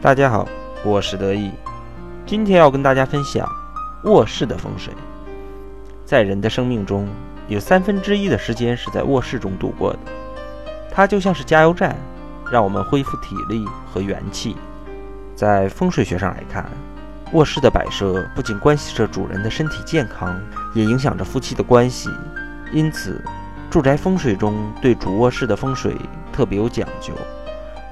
大家好，我是得意，今天要跟大家分享卧室的风水。在人的生命中，有三分之一的时间是在卧室中度过的，它就像是加油站，让我们恢复体力和元气。在风水学上来看，卧室的摆设不仅关系着主人的身体健康，也影响着夫妻的关系。因此，住宅风水中对主卧室的风水特别有讲究，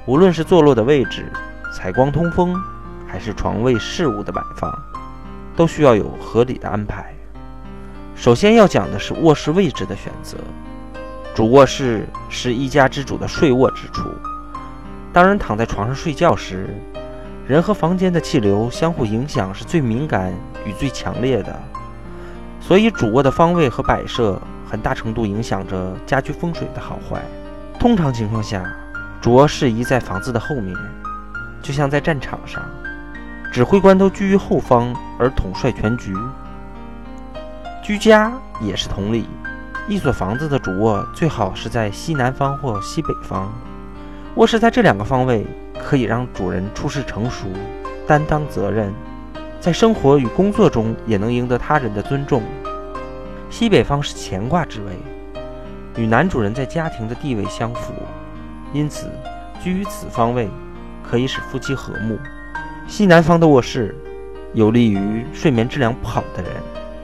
无论是坐落的位置。采光通风，还是床位事物的摆放，都需要有合理的安排。首先要讲的是卧室位置的选择。主卧室是一家之主的睡卧之处。当人躺在床上睡觉时，人和房间的气流相互影响是最敏感与最强烈的，所以主卧的方位和摆设很大程度影响着家居风水的好坏。通常情况下，主卧室宜在房子的后面。就像在战场上，指挥官都居于后方而统帅全局。居家也是同理，一所房子的主卧最好是在西南方或西北方。卧室在这两个方位，可以让主人处事成熟、担当责任，在生活与工作中也能赢得他人的尊重。西北方是乾卦之位，与男主人在家庭的地位相符，因此居于此方位。可以使夫妻和睦。西南方的卧室有利于睡眠质量不好的人；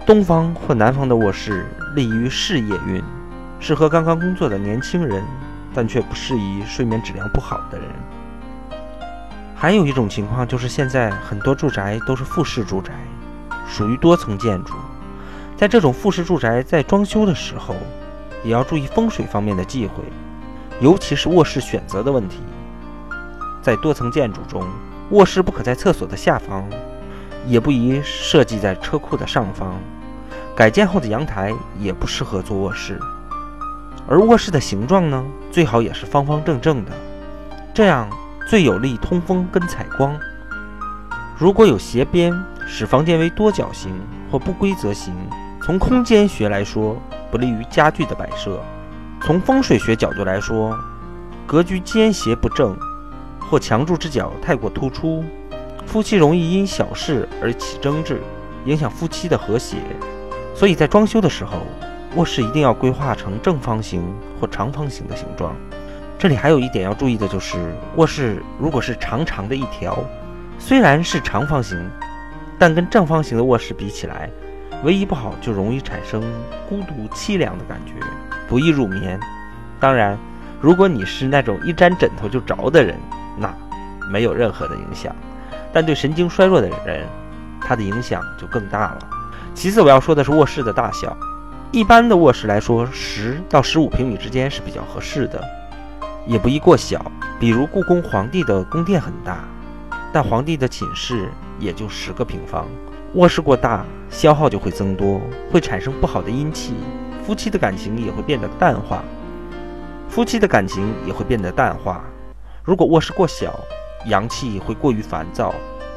东方或南方的卧室利于事业运，适合刚刚工作的年轻人，但却不适宜睡眠质量不好的人。还有一种情况就是，现在很多住宅都是复式住宅，属于多层建筑。在这种复式住宅在装修的时候，也要注意风水方面的忌讳，尤其是卧室选择的问题。在多层建筑中，卧室不可在厕所的下方，也不宜设计在车库的上方。改建后的阳台也不适合做卧室。而卧室的形状呢，最好也是方方正正的，这样最有利通风跟采光。如果有斜边，使房间为多角形或不规则形，从空间学来说，不利于家具的摆设。从风水学角度来说，格局间斜不正。或墙柱之角太过突出，夫妻容易因小事而起争执，影响夫妻的和谐。所以在装修的时候，卧室一定要规划成正方形或长方形的形状。这里还有一点要注意的就是，卧室如果是长长的一条，虽然是长方形，但跟正方形的卧室比起来，唯一不好就容易产生孤独凄凉的感觉，不易入眠。当然，如果你是那种一沾枕头就着的人，那没有任何的影响，但对神经衰弱的人，它的影响就更大了。其次，我要说的是卧室的大小。一般的卧室来说，十到十五平米之间是比较合适的，也不宜过小。比如故宫皇帝的宫殿很大，但皇帝的寝室也就十个平方。卧室过大，消耗就会增多，会产生不好的阴气，夫妻的感情也会变得淡化。夫妻的感情也会变得淡化。如果卧室过小，阳气会过于烦躁，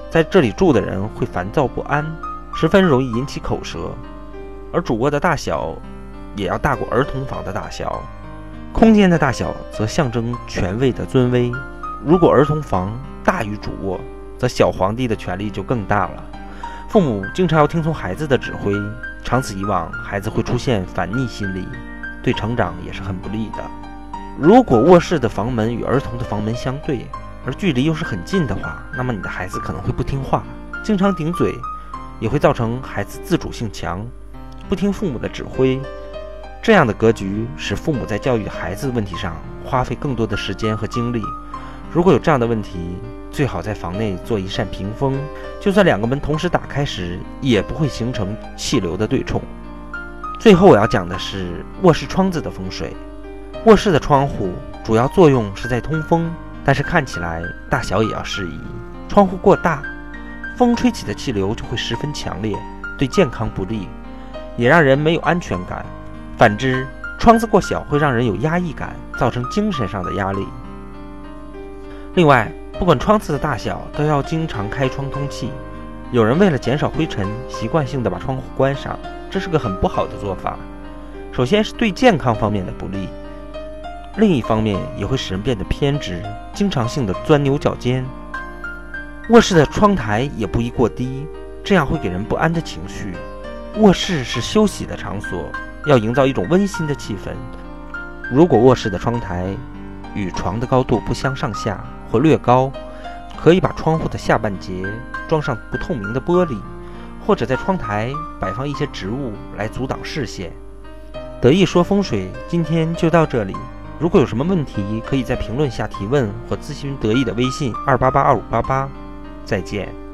在这里住的人会烦躁不安，十分容易引起口舌。而主卧的大小也要大过儿童房的大小，空间的大小则象征权位的尊威。如果儿童房大于主卧，则小皇帝的权力就更大了。父母经常要听从孩子的指挥，长此以往，孩子会出现反逆心理，对成长也是很不利的。如果卧室的房门与儿童的房门相对，而距离又是很近的话，那么你的孩子可能会不听话，经常顶嘴，也会造成孩子自主性强，不听父母的指挥。这样的格局使父母在教育孩子问题上花费更多的时间和精力。如果有这样的问题，最好在房内做一扇屏风，就算两个门同时打开时，也不会形成气流的对冲。最后我要讲的是卧室窗子的风水。卧室的窗户主要作用是在通风，但是看起来大小也要适宜。窗户过大，风吹起的气流就会十分强烈，对健康不利，也让人没有安全感。反之，窗子过小会让人有压抑感，造成精神上的压力。另外，不管窗子的大小，都要经常开窗通气。有人为了减少灰尘，习惯性的把窗户关上，这是个很不好的做法。首先是对健康方面的不利。另一方面也会使人变得偏执，经常性的钻牛角尖。卧室的窗台也不宜过低，这样会给人不安的情绪。卧室是休息的场所，要营造一种温馨的气氛。如果卧室的窗台与床的高度不相上下或略高，可以把窗户的下半截装上不透明的玻璃，或者在窗台摆放一些植物来阻挡视线。得意说风水，今天就到这里。如果有什么问题，可以在评论下提问或咨询得意的微信二八八二五八八。再见。